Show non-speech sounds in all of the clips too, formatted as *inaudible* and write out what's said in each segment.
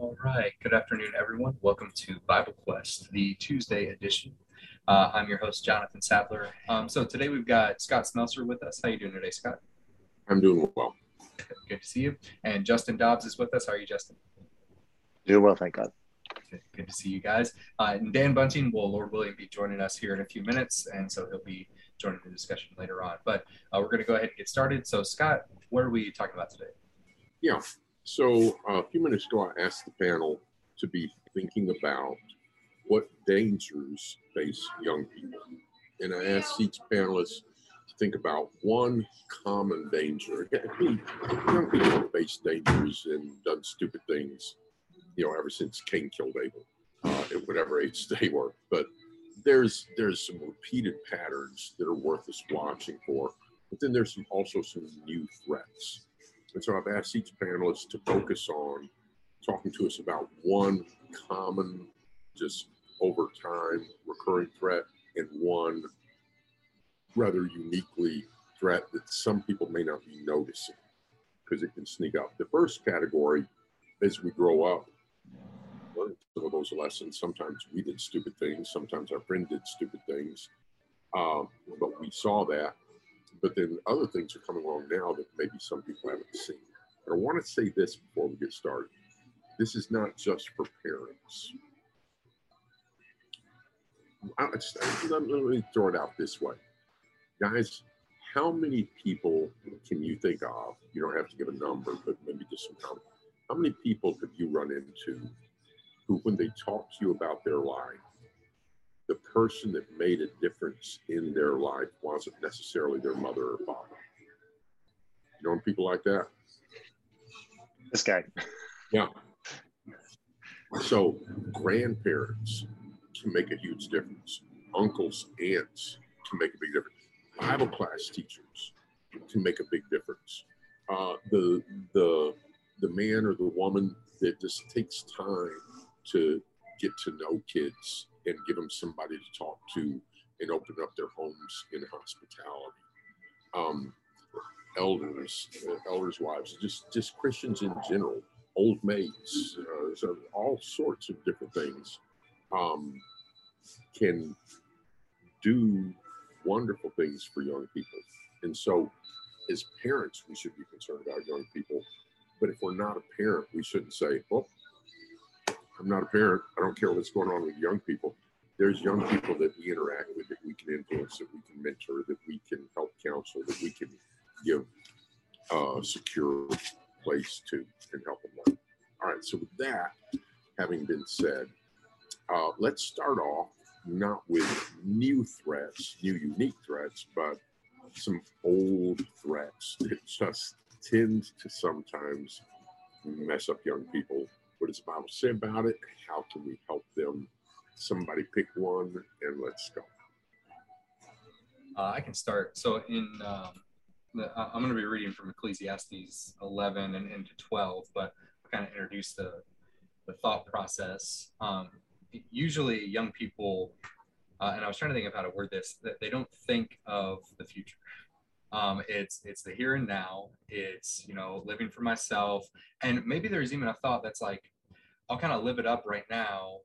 All right. Good afternoon, everyone. Welcome to Bible Quest, the Tuesday edition. Uh, I'm your host, Jonathan Sadler. Um, so today we've got Scott Smelser with us. How you doing today, Scott? I'm doing well. *laughs* Good to see you. And Justin Dobbs is with us. How are you, Justin? Doing well, thank God. Good, good to see you guys. Uh, and Dan Bunting will, Lord willing, be joining us here in a few minutes, and so he'll be joining the discussion later on. But uh, we're going to go ahead and get started. So, Scott, what are we talking about today? Yeah. So uh, a few minutes ago, I asked the panel to be thinking about what dangers face young people. And I asked each panelist to think about one common danger. young people have faced dangers and done stupid things, you know, ever since Cain killed Abel, uh, at whatever age *laughs* they were. But there's there's some repeated patterns that are worth us watching for. But then there's some, also some new threats and so I've asked each panelist to focus on talking to us about one common, just over time recurring threat and one rather uniquely threat that some people may not be noticing because it can sneak up. The first category, as we grow up, learn some of those lessons. Sometimes we did stupid things, sometimes our friend did stupid things, um, but we saw that but then other things are coming along now that maybe some people haven't seen. But I want to say this before we get started. This is not just for parents. I, let me throw it out this way. Guys, how many people can you think of? You don't have to give a number, but maybe just some comment. How many people have you run into who, when they talk to you about their life, the person that made a difference in their life wasn't necessarily their mother or father. You know people like that? This guy. Yeah. So grandparents can make a huge difference. Uncles, aunts can make a big difference. Bible class teachers can make a big difference. Uh, the the the man or the woman that just takes time to get to know kids and give them somebody to talk to and open up their homes in hospitality. Um, elders, uh, elders' wives, just just Christians in general, old maids, uh, so all sorts of different things um, can do wonderful things for young people. And so, as parents, we should be concerned about young people. But if we're not a parent, we shouldn't say, "Oh, I'm not a parent. I don't care what's going on with young people. There's young people that we interact with that we can influence, that we can mentor, that we can help counsel, that we can give a secure place to and help them learn. All right, so with that having been said, uh, let's start off not with new threats, new unique threats, but some old threats that just tend to sometimes mess up young people what does the Bible say about it? How can we help them? Somebody pick one and let's go. Uh, I can start. So in um, the, I'm going to be reading from Ecclesiastes 11 and into 12, but kind of introduce the the thought process. Um, usually, young people, uh, and I was trying to think of how to word this, that they don't think of the future. Um, it's it's the here and now. It's you know living for myself, and maybe there's even a thought that's like, I'll kind of live it up right now,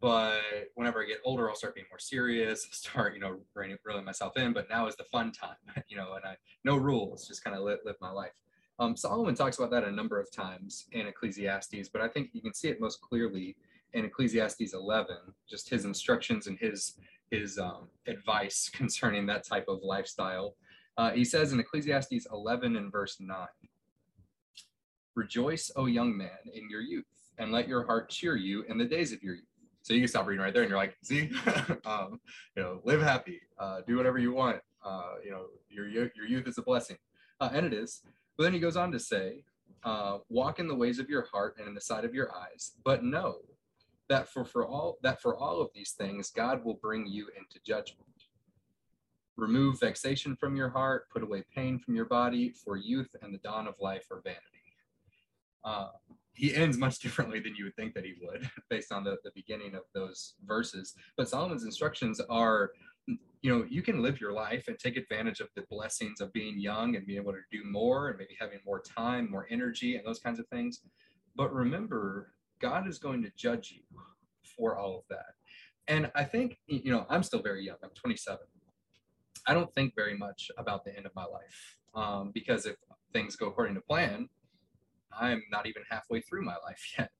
but whenever I get older, I'll start being more serious. Start you know reeling, reeling myself in. But now is the fun time, *laughs* you know, and I no rules, just kind of live, live my life. Um, Solomon talks about that a number of times in Ecclesiastes, but I think you can see it most clearly in Ecclesiastes 11, just his instructions and his his um, advice *laughs* concerning that type of lifestyle. Uh, he says in Ecclesiastes 11 and verse 9 Rejoice, O young man, in your youth, and let your heart cheer you in the days of your youth. So you can stop reading right there and you're like, see, *laughs* um, you know, live happy, uh, do whatever you want. Uh, you know, your, your youth is a blessing. Uh, and it is. But then he goes on to say, uh, walk in the ways of your heart and in the sight of your eyes, but know that for, for all that for all of these things, God will bring you into judgment. Remove vexation from your heart, put away pain from your body, for youth and the dawn of life are vanity. Uh, he ends much *laughs* differently than you would think that he would, *laughs* based on the, the beginning of those verses. But Solomon's instructions are you know, you can live your life and take advantage of the blessings of being young and being able to do more and maybe having more time, more energy, and those kinds of things. But remember God is going to judge you for all of that. And I think, you know, I'm still very young. I'm 27. I don't think very much about the end of my life um, because if things go according to plan, I'm not even halfway through my life *laughs* yet.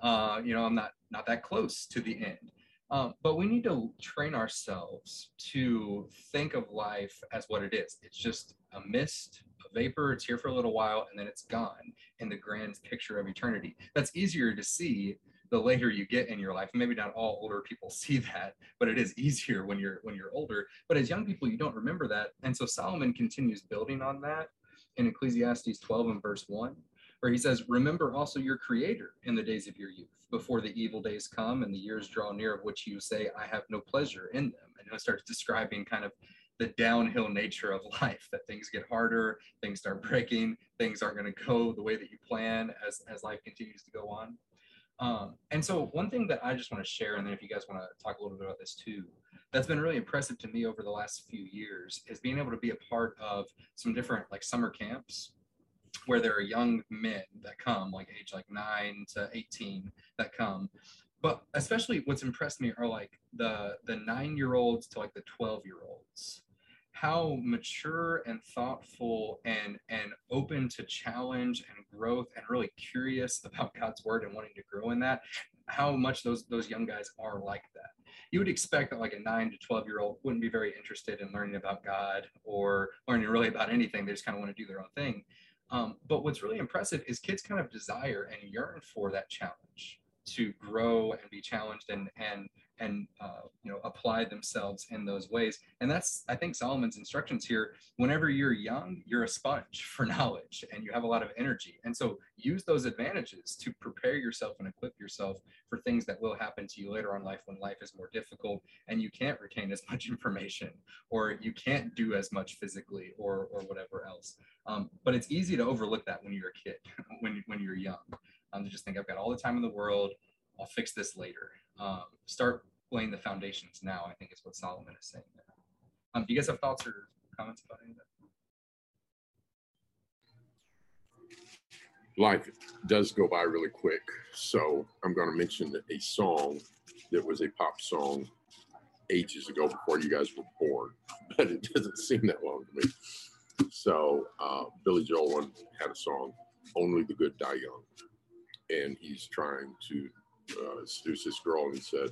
Uh, you know, I'm not not that close to the end. Um, but we need to train ourselves to think of life as what it is. It's just a mist, a vapor. It's here for a little while, and then it's gone in the grand picture of eternity. That's easier to see the later you get in your life. Maybe not all older people *laughs* see that, but it is easier when you're when you're older. But as young people, you don't remember that, and so Solomon continues building on that in Ecclesiastes 12 and verse 1 where he says, Remember also your creator in the days of your youth, before the evil days come and the years draw near of which you say, I have no pleasure in them. And he starts describing kind of the downhill nature of *laughs* life, that things get harder, things start breaking, things aren't going to go the way that you plan as, as life continues to go on. Um, and so one thing that I just want to share, and then if you guys want to talk a little bit about this too, that's been really impressive to me over the last few years is being able to be a part of some different like summer camps where there are young men that come, like age like nine to 18 that come. But especially what's impressed me are like the the nine year olds to like the 12 year olds. How mature and thoughtful and and open to challenge and growth and really curious about *laughs* God's word and wanting to grow in that. How much those those young guys are like that. You would expect that like a nine to 12 year old wouldn't be very interested in learning about God or learning really about anything. They just kind of want to do their own thing um, but what's really impressive is kids kind of desire and yearn for that challenge to grow and be challenged and and and uh, you know apply themselves in those ways. And that's i think solomon's instructions here. Whenever you're young you're a sponge *laughs* for knowledge and you have a lot of energy. And so use those advantages to prepare yourself and equip yourself for things that will happen to you later on life when life is more difficult and you can't retain as *laughs* much information or you can't do as much physically or or whatever else. Um, but it's easy to overlook that when you're a kid *laughs* when, when you're young. Um, to just think I've got all the time in the world. I'll fix this later. Um, start laying the foundations now. I think is what Solomon is saying there. Um, do you guys have thoughts or comments about any of that? Life does go by really quick, so I'm going to mention a song that was a pop song ages ago before you guys were born, *laughs* but it doesn't seem that long to me. So uh, Billy Joel had a song, "Only the Good Die Young." and he's trying to uh, girl. And said,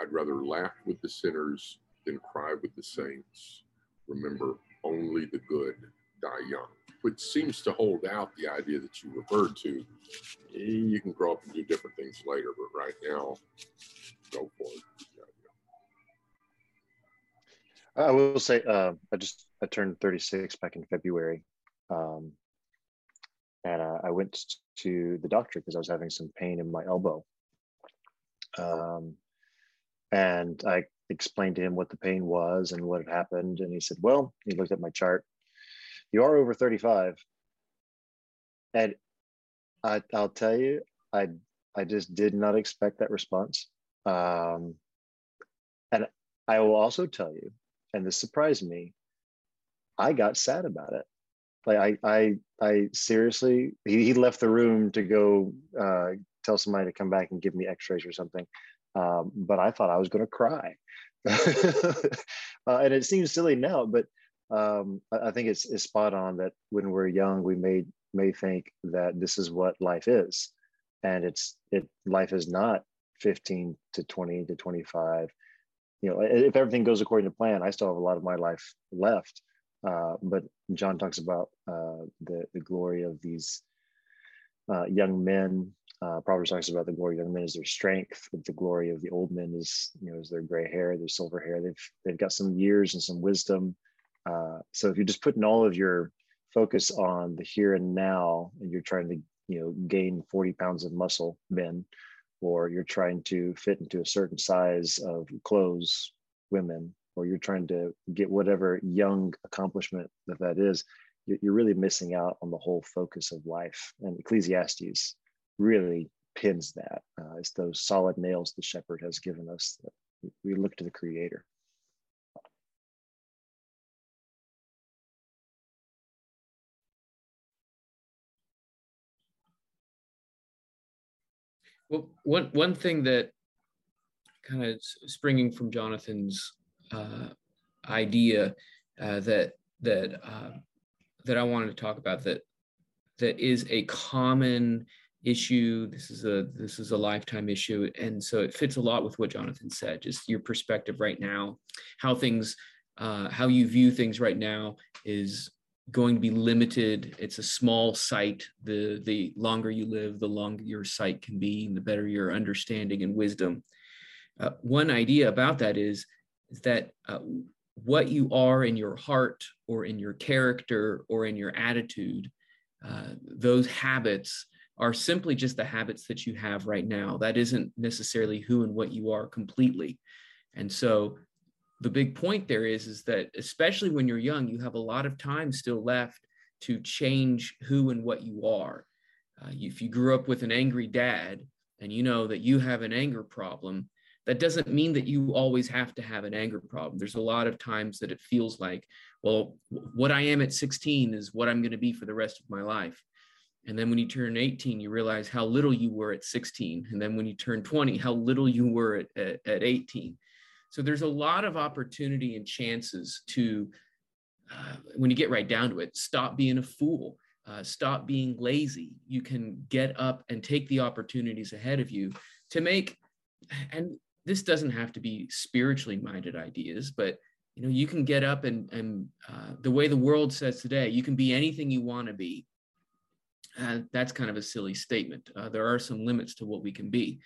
I'd rather laugh with the sinners than cry with the saints. Remember, only the good die young, which seems to hold out the idea that you referred to. You can grow up and do different things later, but right now, go for it. I will say, uh, I just I turned 36 back in February, um, and uh, I went to the doctor because I was having some pain in my elbow. Um, and I explained to him what the pain was and what had happened. And he said, Well, he looked at my chart. You are over 35. And I, will tell you, I, I just did not expect that response. Um, and I will also tell you, and this surprised me, I got sad about it. Like I, I, I seriously, he, he left the room to go uh, tell somebody to come back and give me X-rays or something. Um, but I thought I was going to cry, *laughs* uh, and it seems silly now, but um, I, think it's, it's spot on that when we're young, we may may think that this is what life is, and it's it life is not 15 to 20 to 25. You know, if everything goes according to plan, I still have a lot of my life left. Uh, but John talks about uh, the the glory of these uh, young men. Uh, Proverbs talks about the glory of young men is their strength, but the glory of the old men is you know is their gray hair, their silver hair. They've they've got some years and some wisdom. Uh, so if you're just putting all of your focus on the here and now, and you're trying to you know gain 40 pounds of muscle, men, or you're trying to fit into a certain size of clothes, women, or you're trying to get whatever young accomplishment that that is, you're really missing out on the whole focus of life. And Ecclesiastes really pins that. Uh, it's those solid nails the shepherd has given us we look to the creator. Well, one one thing that kind of springing from Jonathan's uh, idea uh, that that uh, that I wanted to talk about that that is a common issue. This is a this is a lifetime issue, and so it fits a lot with what Jonathan said. Just your perspective right now, how things, uh, how you view things right now is going to be limited. It's a small sight. The the longer you live, the longer your sight can be, and the better your understanding and wisdom. Uh, one idea about that is, is that uh, what you are in your heart or in your character or in your attitude, uh, those habits are simply just the habits that you have right now. That isn't necessarily who and what you are completely. And so the big point there is, is that especially when you're young, you have a lot of time still left to change who and what you are. Uh, if you grew up with an angry dad and you know that you have an anger problem, that doesn't mean that you always have to have an anger problem. There's a lot of times that it feels like, well, what I am at 16 is what I'm going to be for the rest of my life. And then when you turn 18, you realize how little you were at 16. And then when you turn 20, how little you were at, at, at 18. So there's a lot of opportunity and chances to, uh, when you get right down to it, stop being a fool. Uh, stop being lazy. You can get up and take the opportunities ahead of you to make, and this doesn't have to be spiritually minded ideas, but you know you can get up and and uh, the way the world says today, you can be anything you want to be. Uh, that's kind of a silly statement. Uh, there are some limits to what we can be.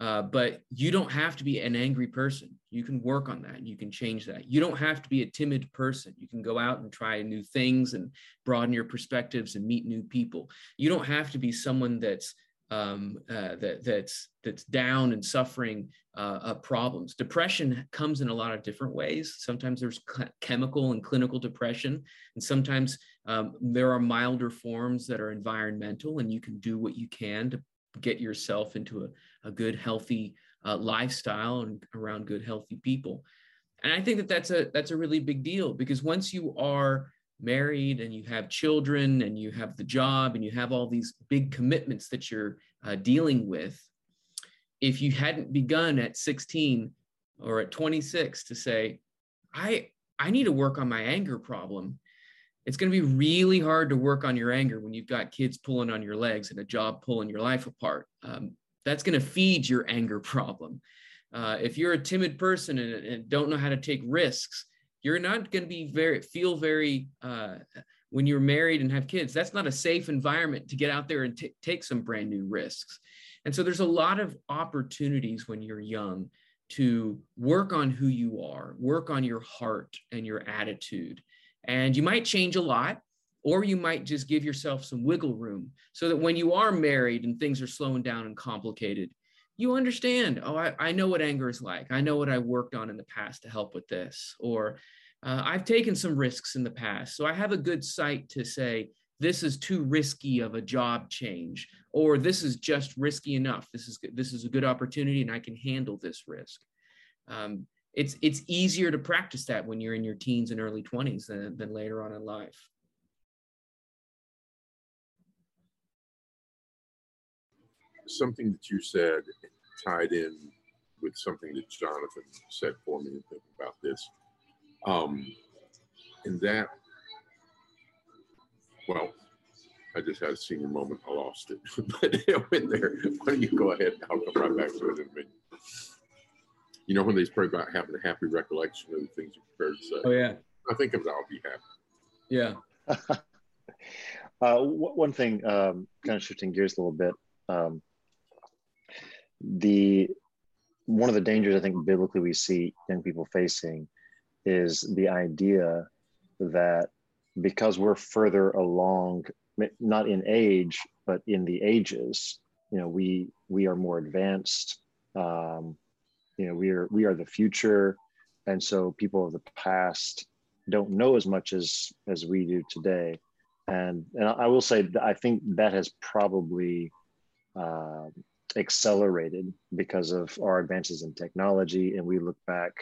Uh, but you don't have to be an angry person. You can work on that. You can change that. You don't have to be a timid person. You can go out and try new things and broaden your perspectives and meet new people. You don't have to be someone that's um, uh, that, that's that's down and suffering uh, uh, problems. Depression comes in a lot of different ways. Sometimes there's chemical and clinical depression, and sometimes um, there are milder forms that are environmental, and you can do what you can to get yourself into a, a good, healthy uh, lifestyle and around good, healthy people. And I think that that's a that's a really big deal because once you are married and you have children and you have the job and you have all these big commitments that you're uh, dealing with if you hadn't begun at 16 or at 26 to say i i need to work on my anger problem it's going to be really hard to work on your anger when you've got kids pulling on your legs and a job pulling your life apart. Um, that's going to feed your anger problem. Uh, if you're a timid person and, and don't know how to take risks you're not going to be very feel very uh, when you're married and have kids that's not a safe environment to get out there and t- take some brand new risks. And so there's a lot of opportunities when you're young to work on who you are work on your heart and your attitude. And you might change a lot or you might just give yourself some wiggle room so that when you are married and things are slowing down and complicated you understand oh I, I know what anger is like. I know what i worked on in the past to help with this or uh, i've taken some risks in the past so i have a good sight to say this is too risky of a job change or this is just risky enough. This is this is a good opportunity and i can handle this risk. Um, it's it's easier to practice that when you're in your teens and early 20s than, than later on in life something that you said tied in with something that Jonathan said for me and thinking about this. Um, and that, well, I just had a senior moment. I lost it, *laughs* but it went there. Why don't you go ahead? I'll come right back to it in a minute. You know, when they pray about having a happy recollection of the things you're prepared to say. Oh yeah. I think of it, I'll be happy. Yeah. *laughs* uh, one thing, um, kind of shifting gears a little bit. Um, the one of the dangers I think biblically we see young people facing is the idea that because we're further along, not in age, but in the ages, you know, we we are more advanced. Um, you know, we are we are the future, and so people of the past don't know as much as as we do today. And and I will say I think that has probably uh, accelerated because of our advances in technology. And we look back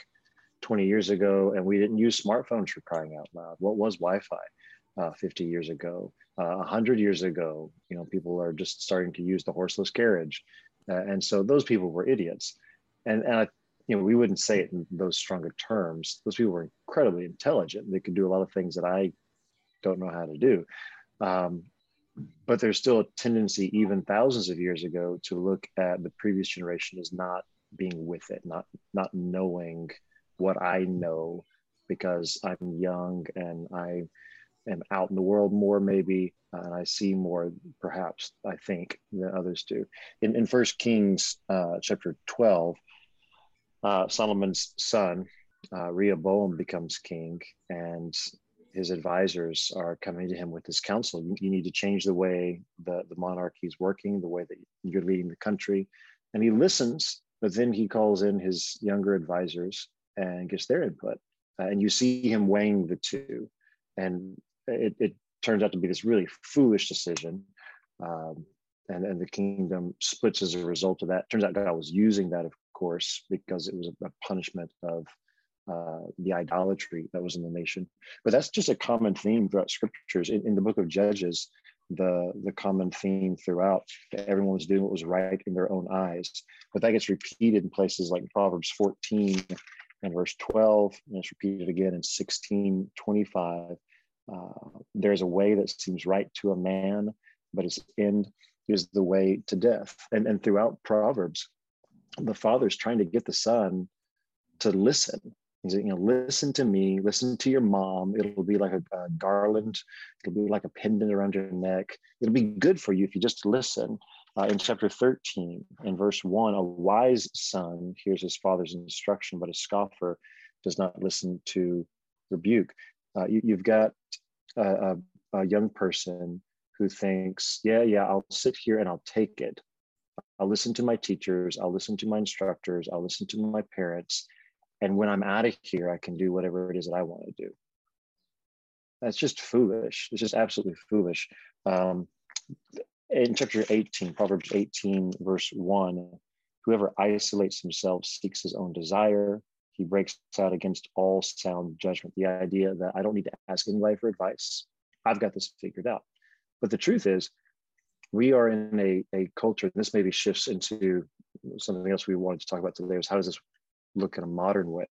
20 years ago and we didn't use smartphones for crying out loud. What was Wi Fi uh, 50 years ago? Uh, 100 years ago, you know, people are just starting to use the horseless carriage. Uh, and so those people were idiots. And, and I, you know, we wouldn't say it in those stronger terms. Those people were incredibly intelligent. They could do a lot of things that I don't know how to do. Um, but there's still a tendency, even thousands of years ago, to look at the previous generation as not being with it, not not knowing what I know because I'm young and I am out in the world more, maybe, and I see more, perhaps, I think, than others do. In, in First Kings uh, chapter 12, uh, Solomon's son, uh, Rehoboam, becomes king, and his advisors are coming to him with this counsel. You, you need to change the way the, the monarchy is working, the way that you're leading the country. And he listens, but then he calls in his younger advisors and gets their input. Uh, and you see him weighing the two. And it, it, turns out to be this really foolish decision. Um, and, and the kingdom splits as a result of that. Turns out God was using that, of course, because it was a punishment of uh, the idolatry that was in the nation. But that's just a common theme throughout scriptures. In, in, the book of Judges, the, the common theme throughout, everyone was doing what was right in their own eyes. But that gets repeated in places like Proverbs 14 and verse 12, and it's repeated again in 16, 25. Uh, there's a way that seems right to a man, but its end is the way to death. And, and throughout Proverbs, the father's trying to get the son to listen. He's you know, listen to me, listen to your mom. It'll be like a, a garland, it'll be like a pendant around your neck. It'll be good for you if you just listen. Uh, in chapter 13, in verse 1, a wise son hears his father's instruction, but a scoffer does not listen to rebuke. Uh, you, have got a, a, a young person who thinks, yeah, yeah, I'll sit here and I'll take it. I'll listen to my teachers, I'll listen to my instructors, I'll listen to my parents. And when I'm out of here, I can do whatever it is that I want to do. That's just foolish. It's just absolutely foolish. Um, in chapter 18, Proverbs 18, verse 1, whoever isolates himself seeks his own desire. He breaks out against all sound judgment. The idea that I don't need to ask anybody for advice. I've got this figured out. But the truth is, we are in a, a culture, this maybe shifts into something else we wanted to talk about today, is how does this look in a modern way?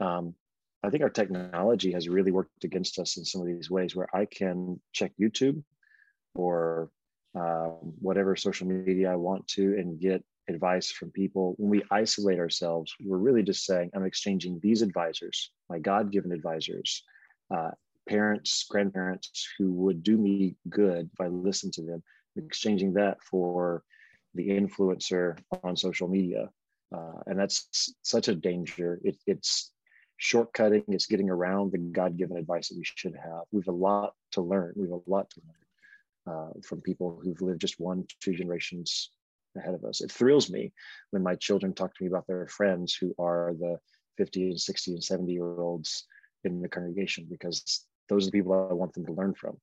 Um, I think our technology has really worked against us in some of these ways where I can check YouTube or uh, whatever social media I want to and get advice from people. When we isolate ourselves, we're really just saying, I'm exchanging these advisors, my God given advisors, uh, parents, grandparents who would do me good if I listen to them, exchanging that for the influencer on social media. Uh, and that's such a danger. It, it's shortcutting, it's getting around the God given advice that we should have. We have a lot to learn. We have a lot to learn uh, from people who've lived just one, two generations ahead of us. It thrills me when my children talk to me about their friends who are the 50 and 60 and 70 year olds in the congregation because those are the people I want them to learn from.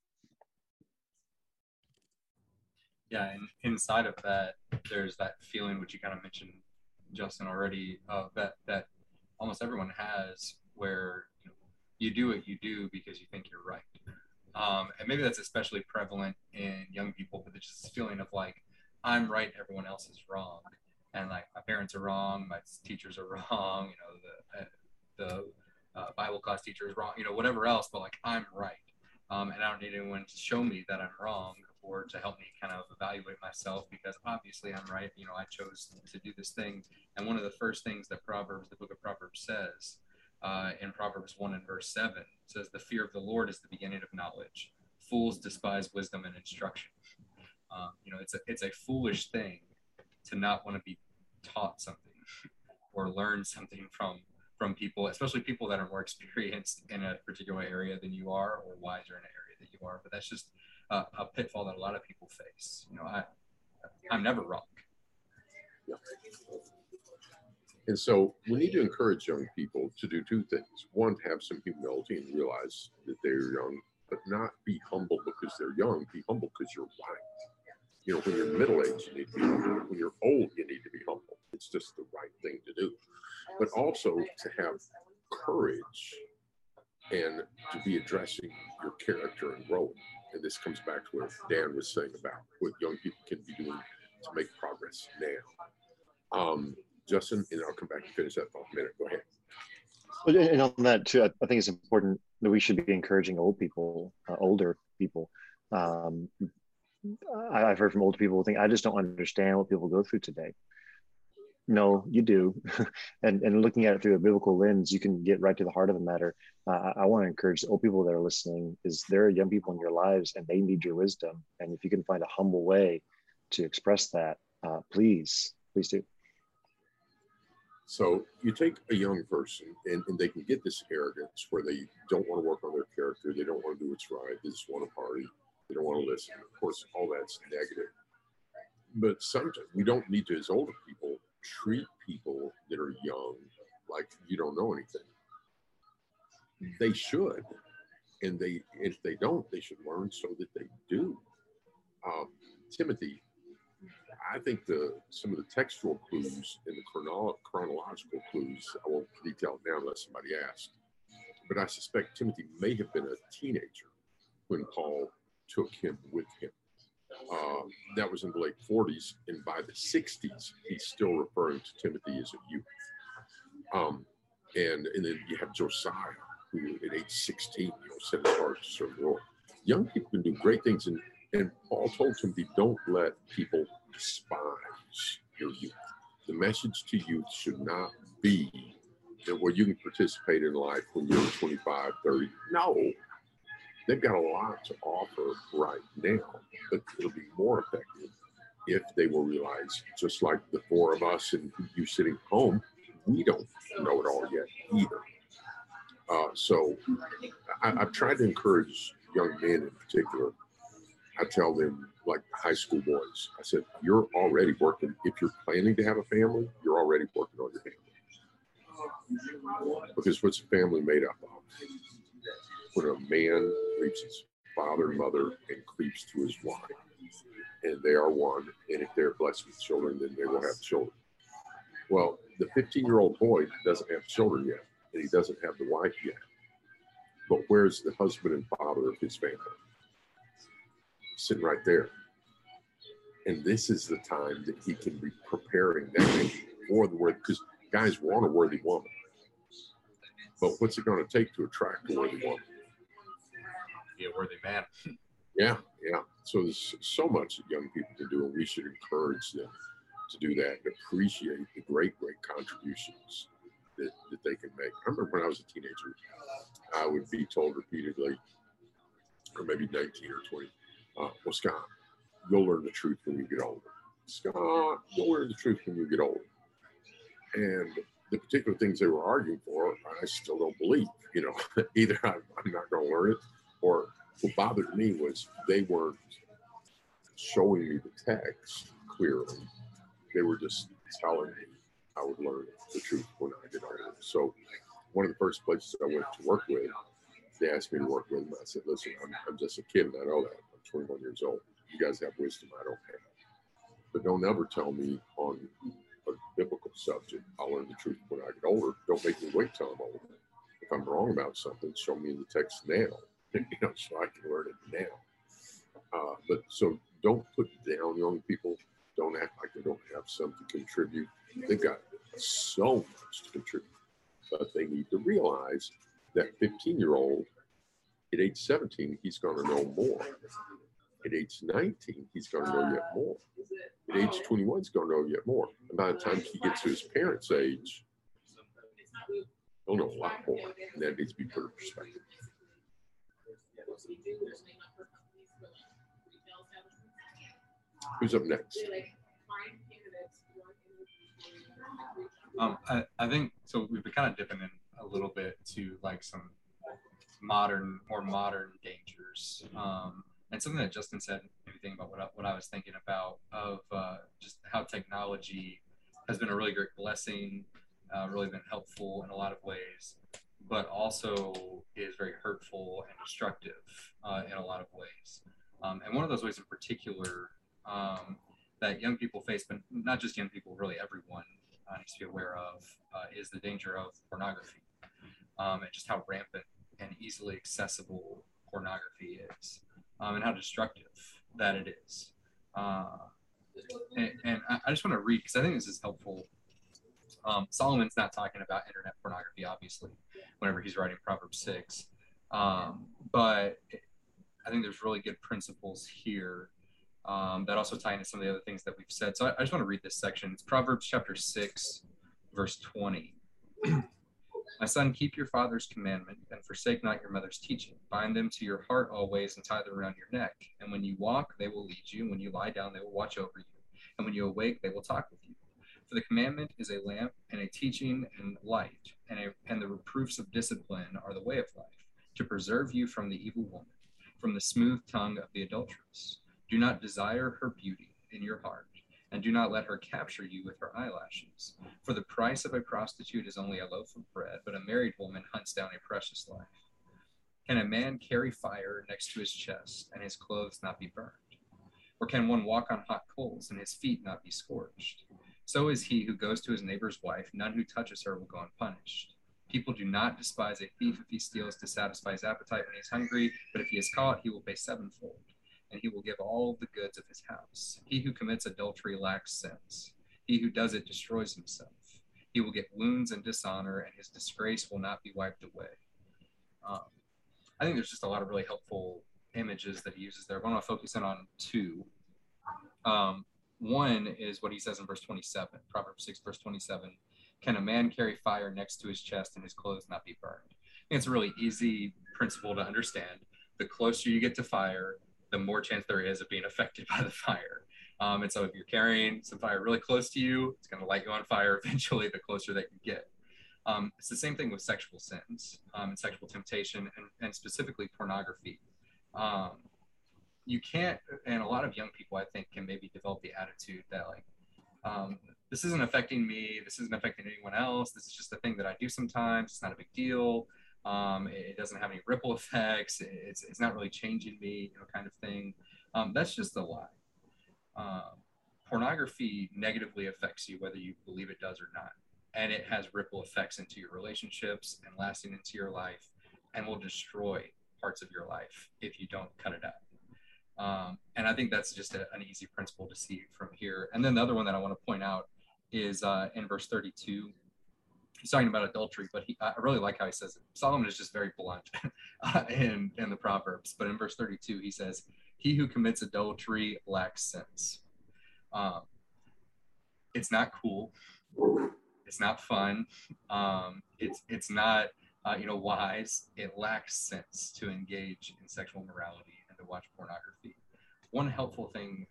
Yeah, and inside of that, there's that feeling which you kind of mentioned, Justin, already, uh, that that almost everyone has, where you, know, you do what you do because you think you're right. Um, and maybe that's especially prevalent in young people, but it's just this feeling of like, I'm right, everyone else is wrong. And like my parents are wrong, my teachers are *laughs* wrong, you know, the, uh, the uh, Bible class teacher is wrong, you know, whatever else, but like I'm right. Um, and I don't need anyone to show me that I'm wrong or to help me kind of evaluate myself because obviously I'm right. You know, I chose to do this thing. And one of the first things that Proverbs, the book of Proverbs says uh, in Proverbs 1 and verse 7 says, The fear of the Lord is the beginning of knowledge. Fools despise wisdom and instruction. Um, you know, it's a, it's a foolish thing to not want to be taught something or learn something from from people, especially people that are more *laughs* experienced in a particular area than you are or wiser in an area that you are. But that's just a, a pitfall that a lot of people face. You know, I I'm never wrong. And so we need to encourage young people to do two things. One, have some humility and realize that they're young, but not be humble because they're young. Be humble because you're right. You know, when you're middle aged, you need to be humble. When you're old, you need to be humble. It's just the right thing to do. But also to have courage and to be addressing your character and growth. And this comes back to what Dan was saying about what young people can be doing to make progress now. Um, Justin, and I'll come back and finish that thought in a minute. Go ahead. And on that too, I think it's important that we should be encouraging old people, uh, older people. Um, I, have heard from older people think, I just don't understand what people go through today. No, you do. *laughs* and, and looking at it through a biblical lens, you can get right to the heart of the matter. Uh, I, want to encourage old people that are listening is there are young people in your lives and they need your wisdom. And if you can find a humble way to express that, uh, please, please do. So you take a young person and, and they can get this arrogance where they don't want to work on their character, they don't want to do what's right, they just want to party, they don't want to listen. Of course, all that's negative. But sometimes we don't need to, as older people, treat people that are young like you don't know anything. They should, and they if they don't, they should learn so that they do. Um, Timothy I think the some of the textual clues and the chrono- chronological clues, I won't detail now unless somebody asked, but I suspect Timothy may have been a teenager when Paul took him with him. Um, that was in the late 40s, and by the 60s, he's still referring to Timothy as a youth. Um, and, and then you have Josiah, who at age 16, you know, set his heart to serve the Lord. Young people can do great things, and, and Paul told Timothy, don't let people despise your youth. The message to youth should not be that well, you can participate in life when you're 25, 30. No, they've got a lot to offer right now, but it'll be more effective if they will realize, just like the four of us and you sitting home, we don't know it all yet either. Uh, so I, I've tried to encourage young men in particular. I tell them like high school boys. I said, You're already working. If you're planning to have a family, you're already working on your family. Because what's a family made up of? When a man leaves his father mother and creeps to his wife, and they are one, and if they're blessed with children, then they will have children. Well, the 15 year old boy doesn't have children yet, and he doesn't have the wife yet. But where's the husband and father of his family? sitting right there. And this is the time that he can be preparing that for the word, because guys want a worthy woman. But what's it going to take to attract a worthy woman? Be a worthy man. Yeah, yeah. So there's so much that young people can do, and we should encourage them to do that and appreciate the great, great contributions that, that they can make. I remember when I was a teenager, I would be told repeatedly, or maybe 19 or 20, uh, well, Scott, you'll learn the truth when you get older. Scott, you'll learn the truth when you get older. And the particular things they were arguing for, I still don't believe. You know, *laughs* either I'm, I'm not going to learn it, or what bothered me was they weren't showing me the text clearly. They were just telling me I would learn the truth when I get older. So, one of the first places I went to work with, they asked me to work with them. I said, "Listen, I'm, I'm just a kid, and I know that. I'm 21 years old. You guys have wisdom I don't have. But don't ever tell me on a biblical subject, I'll learn the truth when I get older. Don't make me wait till I'm older. If I'm wrong about something, show me in the text now, *laughs* you know, so I can learn it now. Uh, but so don't put down young people. Don't act like they don't have something to contribute. They've got so much to contribute, but they need to realize that 15 year old at age 17, he's going to know more. At age 19, he's going to know yet more. At age 21, he's going to know yet more. And by the time he gets to his parents' age, he'll know a lot more. And that needs to be put in perspective. Who's up next? Um, I, I think so. We've been kind of dipping in a little bit to like some modern, more modern dangers. Um, and something that Justin said, anything about what I, what I was thinking about of uh, just how technology has been a really great blessing, uh, really been helpful in a lot of ways, but also is very hurtful and destructive uh, in a lot of ways. Um, and one of those ways in particular um, that young people face, but not just young people, really everyone uh, needs to be aware of, uh, is the danger of pornography um, and just how rampant and easily accessible pornography is um, and how destructive that it is. Uh, and, and I, I just want to read because I think this is helpful. Um, Solomon's not talking about internet pornography, obviously, whenever he's writing Proverbs six, um, but I think there's really good principles here um, that also tie into some of the other things that we've said. So I, I just want to read this section. It's Proverbs chapter six, verse twenty. *clears throat* My son, keep your father's commandment and forsake not your mother's teaching. Bind them to your heart always and tie them around your neck. And when you walk, they will lead you. When you lie down, they will watch over you. And when you awake, they will talk with you. For the commandment is a lamp and a teaching and light, and, a, and the reproofs of discipline are the way of life, to preserve you from the evil woman, from the smooth tongue of the adulteress. Do not desire her beauty in your heart and do not let her capture you with her eyelashes. For the price of a prostitute is only a loaf of bread, but a married woman hunts down a precious life. Can a man carry fire next to his chest and his clothes not be burned? Or can one walk on hot coals and his feet not be scorched? So is he who goes to his neighbor's wife, none who touches her will go unpunished. People do not despise a thief if he steals to satisfy his appetite when he is hungry, but if he is caught, he will pay sevenfold and he will give all the goods of his house. He who commits adultery lacks sense. He who does it destroys himself. He will get wounds and dishonor, and his disgrace will not be wiped away. Um, I think there's just a lot of really helpful images that he uses there. I want to focus in on two. Um, one is what he says in verse 27, Proverbs 6, verse 27. Can a man carry fire next to his chest and his clothes not be burned? It's a really easy principle to understand. The closer you get to fire, the more chance there is of being affected *laughs* by the fire. Um, and so if you're carrying some fire really close to you, it's going to light you on fire *laughs* eventually the closer that you get. Um, it's the same thing with sexual sins um, and sexual temptation and, and specifically pornography. Um, you can't, and a lot of young people I think can maybe develop the attitude that like, um, this isn't affecting me, this isn't affecting anyone else, this is just a thing that I do sometimes, it's not a big deal. Um, it, doesn't have any ripple effects. It's, it's not really changing me, you know, kind of thing. Um, that's just a lie. Um, pornography negatively affects you whether you believe it does or not. And it has ripple effects into your relationships and lasting into your life and will destroy parts of your life if you don't cut it out. Um, and I think that's just a, an easy principle to see from here. And then the other one that I want to point out is uh, in verse 32 he's talking about adultery, but he, I really like how he says it. Solomon is just very blunt uh, *laughs* in, in the Proverbs. But in verse 32, he says, He who commits adultery lacks sense. Um, it's not cool. It's not fun. Um, it's, it's not, uh, you know, wise. It lacks sense to engage in sexual morality to watch pornography. One helpful thing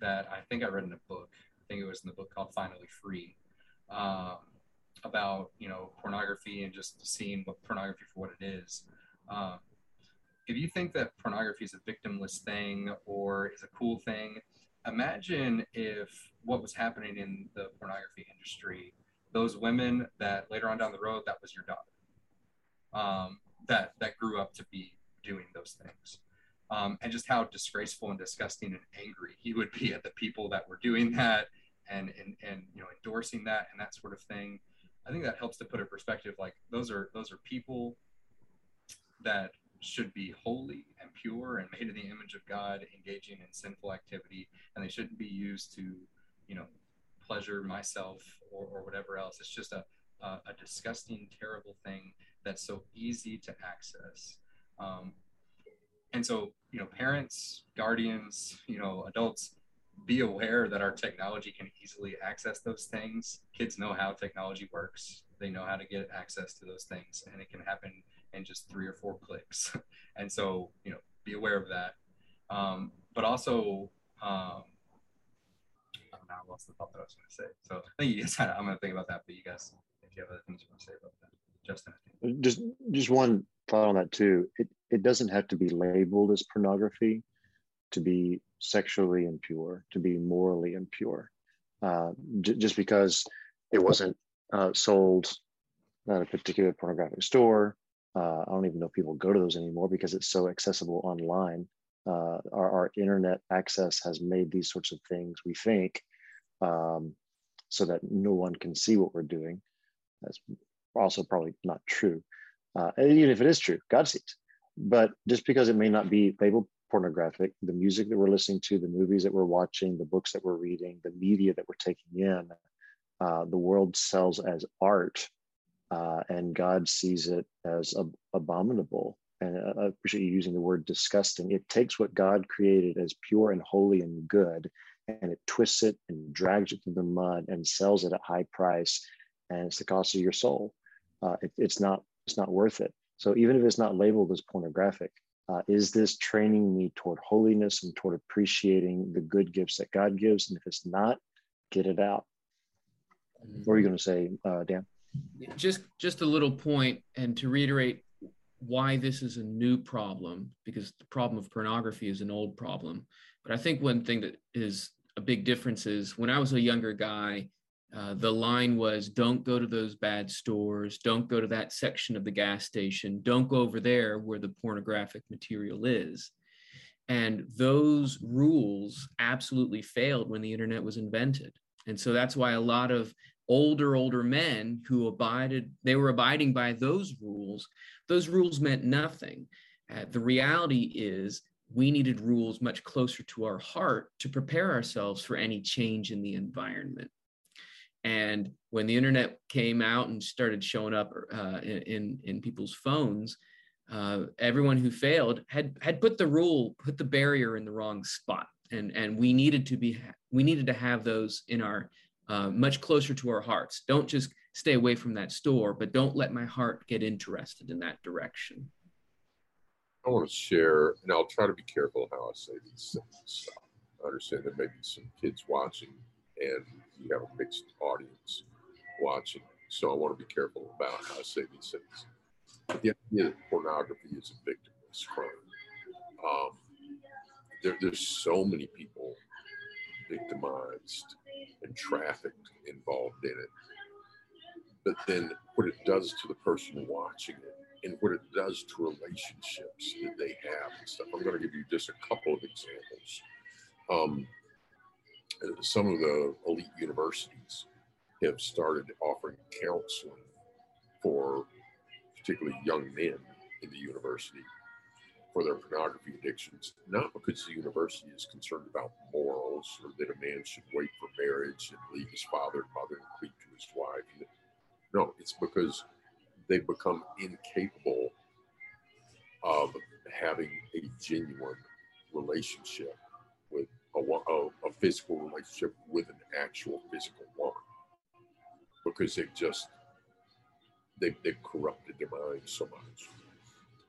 that I think I read in a book, I think it was in the book called Finally Free. Um, about you know pornography and just seeing what pornography for what it is. Um, if you think that pornography is a victimless thing or is a cool thing, imagine if what was happening in the pornography industry, those women that later on down the road that was your daughter, um, that that grew up to be doing those things. Um, and just how disgraceful and disgusting and angry he would be at the people that were doing that and, and, and you know endorsing that and that sort of thing I think that helps to put a perspective like those are those are people that should be holy and pure and made in the image of God, engaging in sinful activity, and they shouldn't be used to, you know, pleasure myself or, or whatever else. It's just a, a, a disgusting, terrible thing that's so easy to access. Um, and so, you know, parents, guardians, you know, adults, be aware that our technology can easily access those things. Kids know how technology works. They know how to get access to those things, and it can happen in just three or four clicks. *laughs* and so, you know, be aware of that. Um, but also, um, I lost the thought that I was going to say. So, I think you guys—I'm going to think about that. But you guys, if you have other things you want to say about that, Justin. Just, just one thought on that too. It it doesn't have to be labeled as pornography to be sexually impure, to be morally impure, uh, j- just because it wasn't uh, sold at a particular pornographic store. Uh, I don't even know if people go to those anymore because it's so accessible online. Uh, our, our, internet access has made these sorts of things, we think, um, so that no one can see what we're doing. That's also probably not true. Uh, even if it is true, God sees. But just because it may not be labeled pornographic. The music that we're listening to, the movies that we're watching, the books that we're reading, the media that we're taking in, uh, the world sells as art, uh, and God sees it as ab- abominable. And I appreciate you using the word disgusting. It takes what God created as pure and holy and good, and it twists it and drags it through the mud and sells it at high price, and it's the cost of your soul. Uh, it, it's not it's not worth it. So even if it's not labeled as pornographic, uh, is this training me toward holiness and toward appreciating the good gifts that God gives? And if it's not, get it out. What are you going to say, uh, Dan? Just just a little point, and to reiterate why this is a new problem, because the problem of pornography is an old problem. But I think one thing that is a big difference is when I was a younger guy, uh, the line was don't go to those bad stores, don't go to that section of the gas station, don't go over there where the pornographic material is. And those rules absolutely failed when the internet was invented. And so that's why a lot of older, older men who abided, they were abiding by those rules. Those rules meant nothing. Uh, the reality is we needed rules much closer to our heart to prepare ourselves for any change in the environment. And when the internet came out and started showing up uh, in, in people's phones, uh, everyone who failed had had put the rule, put the barrier in the wrong spot, and and we needed to be we needed to have those in our uh, much closer to our hearts. Don't just stay away from that store, but don't let my heart get interested in that direction. I want to share, and I'll try to be careful how I say these things. I understand there may be some kids watching, and you have a mixed audience watching. So I want to be careful about how I say these things. But The idea that pornography is a victimless crime. Um, there, there's so many people victimized and trafficked involved in it. But then what it does to the person watching it and what it does to relationships that they have and stuff. I'm going to give you just a couple of examples. Um, some of the elite universities have started offering counseling for particularly young men in the university for their pornography addictions, not because the university is concerned about morals or that a man should wait for marriage and leave his father and mother and cleave to his wife. No, it's because they've become incapable of having a genuine relationship with a, a, a physical relationship with an actual physical woman. Because they've just they've, they've corrupted their minds so much.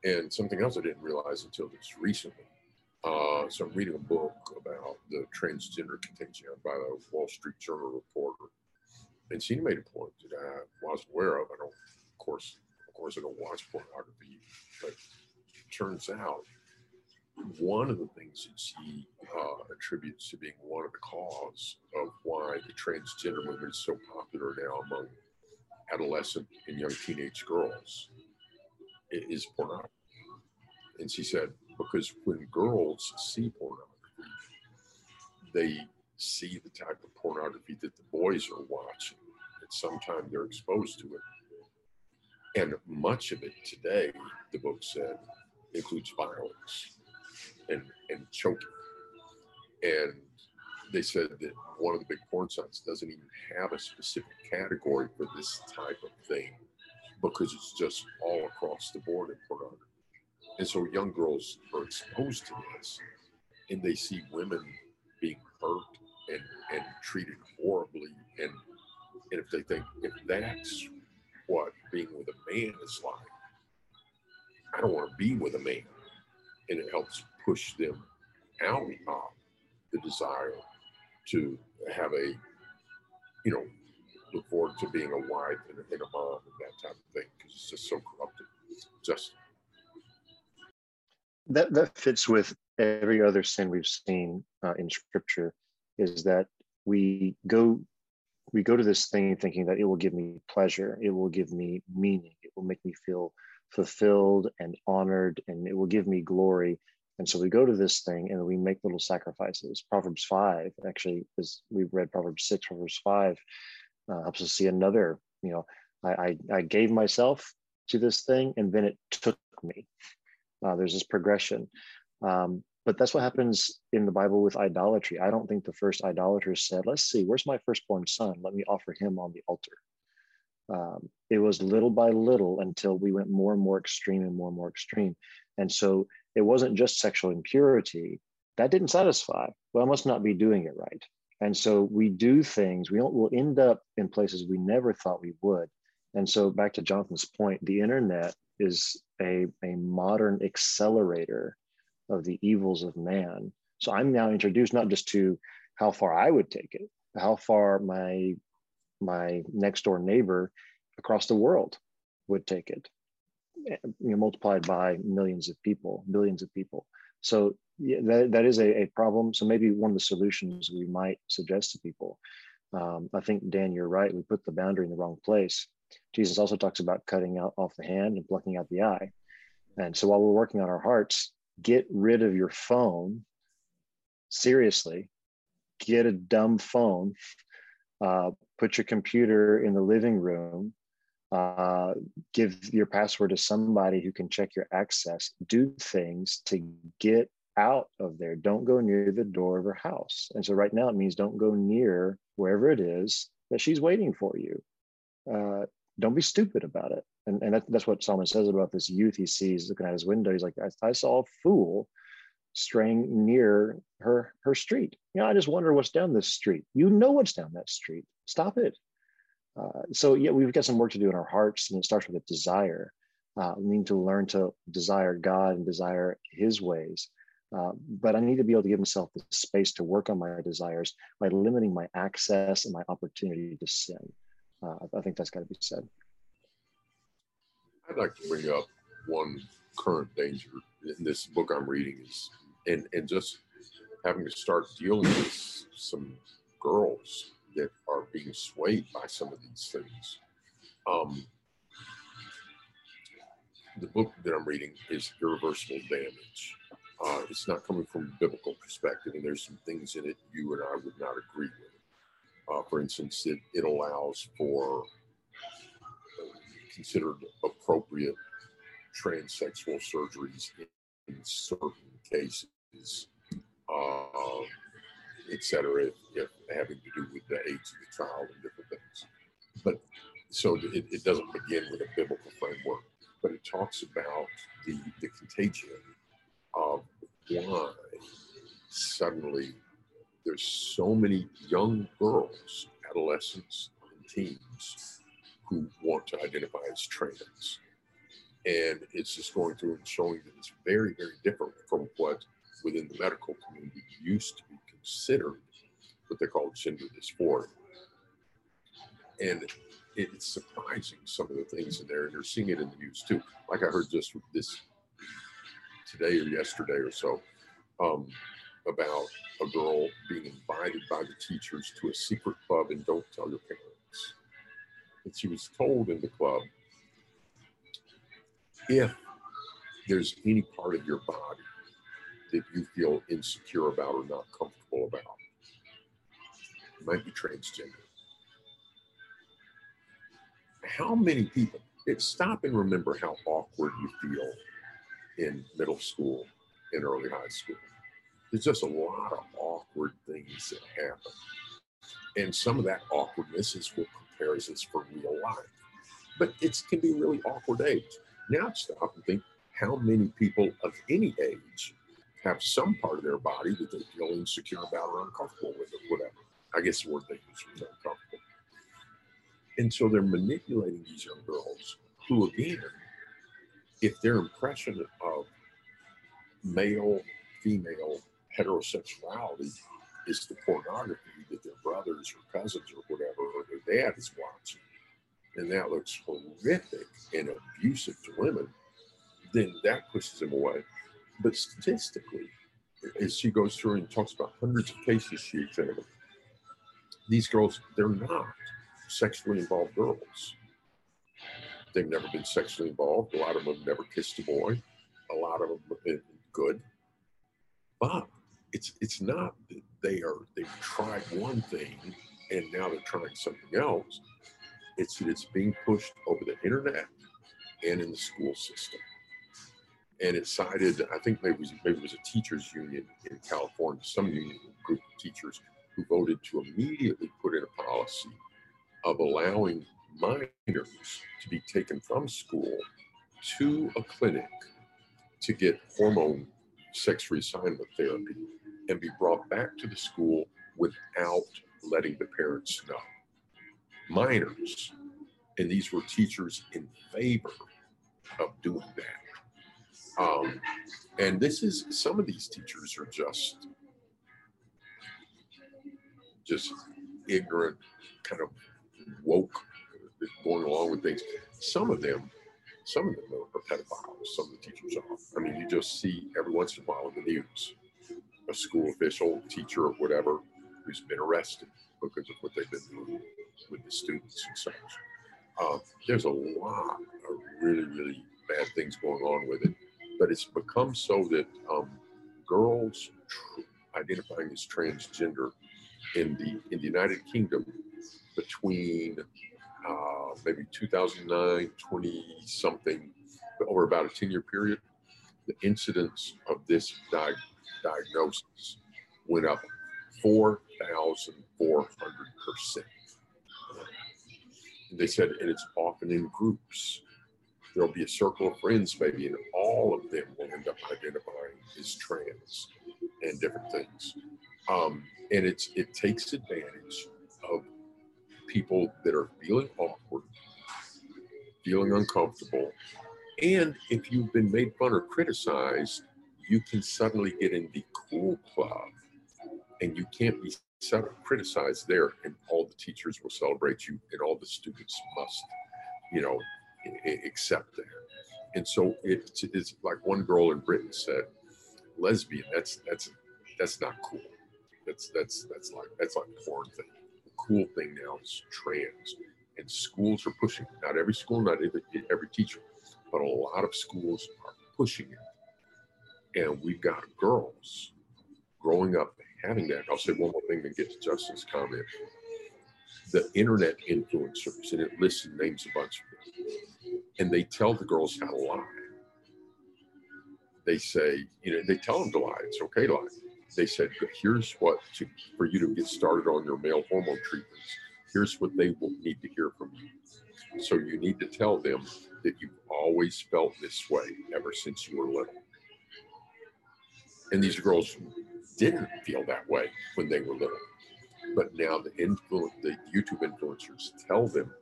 And something else i didn't realize until just recently uh, so i'm reading a book about the transgender contingent by the wall street journal reporter. And she made a point that i wasn't aware of. I don't of course of course i don't watch pornography but turns out one of the things that she uh, attributes to being one of the cause of why the transgender movement is so popular now among adolescent and young teenage girls is pornography. And she said, because when girls see pornography, they see the type of pornography that the boys are watching. And sometimes they're exposed to it. And much of it today, the book said, includes violence and, and choking. And they said that one of the big porn sites doesn't even have a specific category for this type of thing because it's just all across the board in pornography. And so young girls are exposed to this and they see women being hurt and, and treated horribly. And, and if they think, if that's what being with a man is like, I don't want to be with a man. And it helps push them out of the desire to have a, you know, look forward to being a wife and a, and a mom and that type of thing because it's just so corrupted. Just that that fits with every other sin we've seen uh, in Scripture. Is that we go we go to this thing thinking that it will give me pleasure, it will give me meaning, it will make me feel fulfilled and honored, and it will give me glory. And so we go to this thing and we make little sacrifices. Proverbs 5, actually, as we've read Proverbs 6, Proverbs 5, uh, helps us see another, you know, I, I, I, gave myself to this thing and then it took me. Uh, there's this progression. Um, but that's what happens in the Bible with idolatry. I don't think the first idolaters said, "Let's see, where's my firstborn son? Let me offer him on the altar." Um, it was little by little until we went more and more extreme and more and more extreme, and so it wasn't just sexual impurity that didn't satisfy. Well, I must not be doing it right. And so we do things, we don't, we'll end up in places we never thought we would. And so back to Jonathan's point, the internet is a, a modern accelerator of the evils of man. So I'm now introduced not just to how far I would take it, how far my my next door neighbor across the world would take it, you know, multiplied by millions of people, billions of people. So yeah, that, that is a, a problem. So maybe one of the solutions we might suggest to people. Um, I think Dan, you're right. We put the boundary in the wrong place. Jesus also talks about cutting out off the hand and plucking out the eye. And so while we're working on our hearts, get rid of your phone. Seriously, get a dumb phone. Uh, put your computer in the living room. Uh, give your password to somebody who can check your access. Do things to get out of there. Don't go near the door of her house. And so right now it means don't go near wherever it is that she's waiting for you. Uh, don't be stupid about it. And, and that, that's what Solomon says about this youth he sees looking at his window. He's like, I, I saw a fool straying near her her street. You know, I just wonder what's down this street. You know what's down that street. Stop it. Uh, so yeah, we've got some work to do in our hearts, and it starts with a desire. Uh, we need to learn to desire God and desire His ways. Uh, but I need to be able to give myself the space to work on my desires by limiting my access and my opportunity to sin. Uh, I think that's got to be said. I'd like to bring up one current danger in this book I'm reading is, and and just having to start dealing with some girls that are being swayed by some of these things. Um, the book that I'm reading is Irreversible Damage uh, it's not coming from a biblical perspective, and there's some things in it you and I would not agree with. Uh, for instance, it, it allows for uh, considered appropriate transsexual surgeries in, in certain cases, uh, et cetera, if, if having to do with the age of the child and different things. But so it, it doesn't begin with a biblical framework, but it talks about the, the contagion of why suddenly there's so many young girls, adolescents, and teens who want to identify as trans. And it's just going through and showing that it's very, very different from what within the medical community used to be considered what they're call gender dysphoria. And it's surprising some of the things in there, and you're seeing it in the news too. Like I heard just this today or yesterday or so um, about a girl being invited by the teachers to a secret club and don't tell your parents. And she was told in the club if there's any part of your body that you feel insecure about or not comfortable about, it might be transgender. How many people, stop and remember how awkward you feel in middle school and early high school. There's just a lot of awkward things that happen. And some of that awkwardness is what prepares us for real life. But it can be really awkward age. Now stop and think how many people of any age have some part of their body that they feel insecure about or uncomfortable with or whatever. I guess the word they use is uncomfortable. And so they're manipulating these young girls who, again, if their impression of male, female heterosexuality is the pornography that their brothers or cousins or whatever or their dad is watching, and that looks horrific and abusive to women, then that pushes them away. But statistically, as she goes through and talks about hundreds of cases she examined, these girls, they're not sexually involved girls. They've never been sexually involved. A lot of them have never kissed a boy. A lot of them have been good. But it's it's not that they are they've tried one thing and now they're trying something else. It's that it's being pushed over the internet and in the school system. And it cited, I think maybe it was, maybe it was a teachers union in California, some union group of teachers who voted to immediately put in a policy of allowing minors to be taken from school to a clinic to get hormone sex reassignment therapy and be brought back to the school without letting the parents know. Minors, and these were teachers in favor of doing that. Um, and this is some of these teachers are just just ignorant, kind of woke, going along with things. Some of them, some of them are pedophiles. Some of the teachers are. I mean, you just see every once in a while in the news a school official, teacher, or whatever, who's been arrested because of what they've been doing with the students and such. Uh, there's a lot of really, really bad things going on with it, but it's become so that um, girls identifying as transgender in the in the United Kingdom between uh, maybe 2009, 20 something, over about a 10 year period, the incidence of this di- diagnosis went up 4,400%. They said, and it's often in groups. There'll be a circle of friends, maybe, and all of them will end up identifying as trans and different things. Um, and it's it takes advantage of people that are feeling awkward, feeling uncomfortable, and if you've been made fun or criticized, you can suddenly get in the cool club, and you can't be criticized there, and all the teachers will celebrate you, and all the students must, you know, accept that. And so it's, it's like one girl in Britain said, lesbian. That's that's that's not cool. That's that's that's like that's like porn thing. The cool thing now is trans, and schools are pushing. it. Not every school, not every, every teacher, but a lot of schools are pushing it. And we've got girls growing up having that. I'll say one more thing to get to Justin's comment. The internet influencers, and it lists and names a bunch of them, and they tell the girls how to lie. They say, you know, they tell them to lie. It's okay to lie they said, here's what to, for you to get started on your male hormone treatments. Here's what they will need to hear from you. So you need to tell them that you've always felt this way ever since you were little. And these girls didn't feel that way when they were little. But now the influ- the YouTube influencers tell them,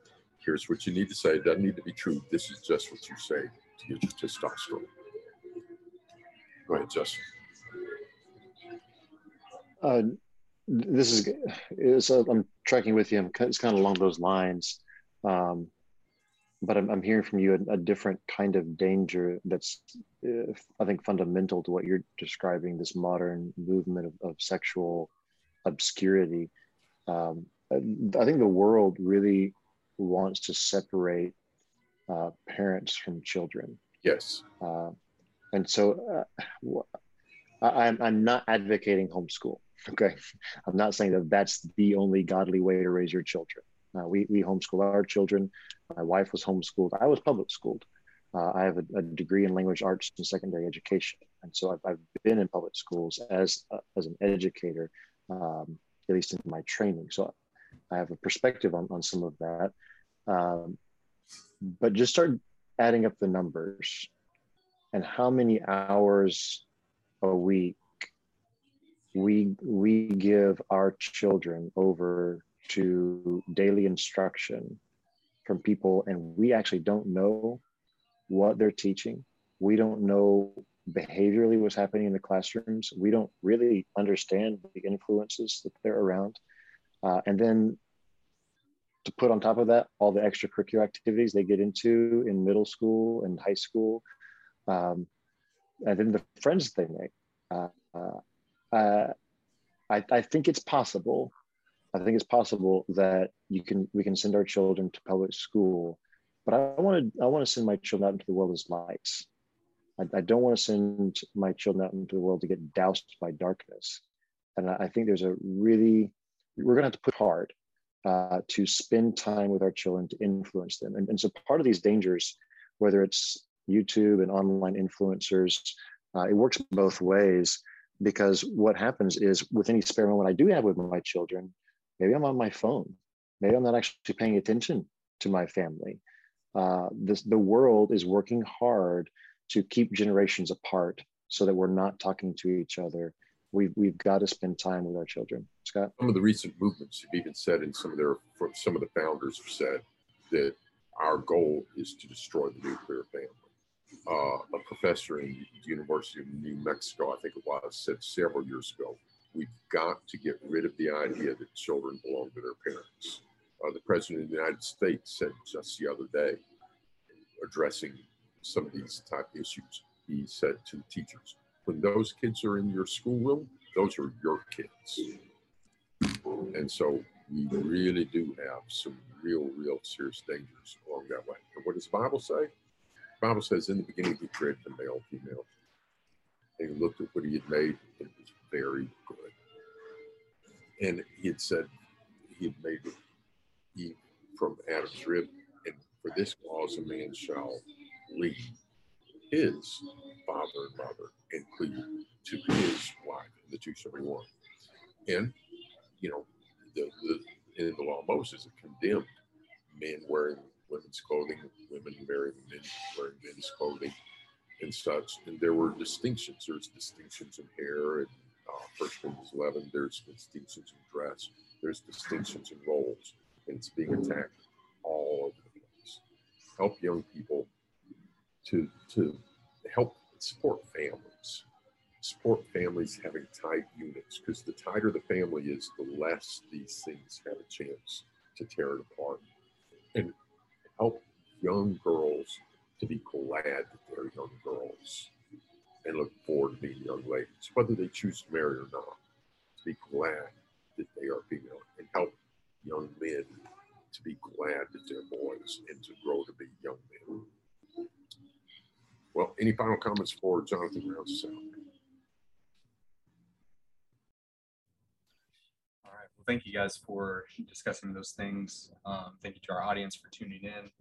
here's what you need to say. It doesn't need to be true. This is just what you say to get your testosterone. Go ahead, Justin. Uh, this is, is uh, I'm tracking with you. It's kind of along those lines. Um, but I'm, I'm, hearing from you a, a, different kind of danger that's, uh, I think, fundamental to what you're describing this modern movement of, of sexual obscurity. Um, I think the world really wants to separate uh, parents from children. Yes. Uh, and so uh, I, I'm, I'm not advocating homeschool. *laughs* Okay. I'm not saying that that's the only godly way to raise your children. Uh, we, we homeschool our children. My wife was homeschooled. I was public schooled. Uh, I have a, a, degree in language arts and secondary education. And so I've, I've been in public schools as, uh, as an educator, um, at least in my training. So I have a perspective on, on some of that. Um, but just start adding up the numbers and how many hours a week we we give our children over to daily instruction from people. And we actually don't know what they're teaching. We don't know behaviorally what's happening in the classrooms. We don't really understand the influences that they're around. Uh, and then to put on top of that all the extracurricular activities they get into in middle school and high school um, and then the friends they make uh, uh, I, I think it's possible. I think it's possible that you can we can send our children to public school, but I want to I want to send my children out into the world as lights. I, I don't want to send my children out into the world to get doused by darkness. And I, I think there's a really we're going to have to put hard uh, to spend time with our children to influence them. And, and so part of these dangers, whether it's YouTube and online influencers. Uh, it works both ways because what happens is with any spare moment I do have with my children, maybe I'm on my phone, maybe I'm not actually paying attention to my family. Uh, this, the world is working hard to keep generations apart so that we're not talking to each other. We've, we've got to spend time with our children. Scott? Some of the recent movements have even said, and some of their some of the founders have said that our goal is to destroy the nuclear family. Uh, a professor in the University of New Mexico, I think it was, said several years ago, we've got to get rid of the idea that children belong to their parents. Uh, the President of the United States said just the other day, addressing some of these type issues, he said to the teachers, when those kids are in your schoolroom, those are your kids. And so we really do have some real, real serious dangers along that way. And what does the Bible say? The Bible says, in the beginning, he created the male, female. And he looked at what he had made, and it was very good. And he had said, he had made Eve from Adam's rib, and for this cause a man shall leave his father and mother and cleave to his wife, and the two shall be one. And, you know, the, the in the law of Moses, it condemned men wearing women's clothing, women marrying men wearing men's clothing, and such. And there were distinctions. There's distinctions in hair, and uh, First Corinthians 11. There's distinctions in dress. There's distinctions in roles, and it's being attacked all over the place. Help young people to to help support families support families having tight units because the tighter the family is, the less these things have a chance to tear it apart. And help young girls to be glad that they're young girls and look forward to being young ladies, whether they choose to marry or not, to be glad that they are female and help young men to be glad that they're boys and to grow to be young men. Well, any final comments for Jonathan Rounds All right. Well, thank you guys for discussing those things. Um, thank you to our audience for tuning in.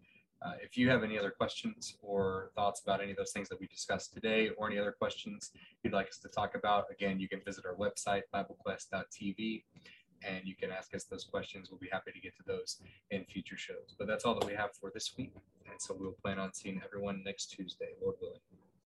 Uh, if you have any other questions or thoughts about any of those things that we discussed today or any other questions you'd like us to talk about, again, you can visit our website, BibleQuest.tv, and you can ask us those questions. We'll be happy to get to those in future shows. But that's all that we have for this week. And so we'll plan on seeing everyone next Tuesday, Lord willing.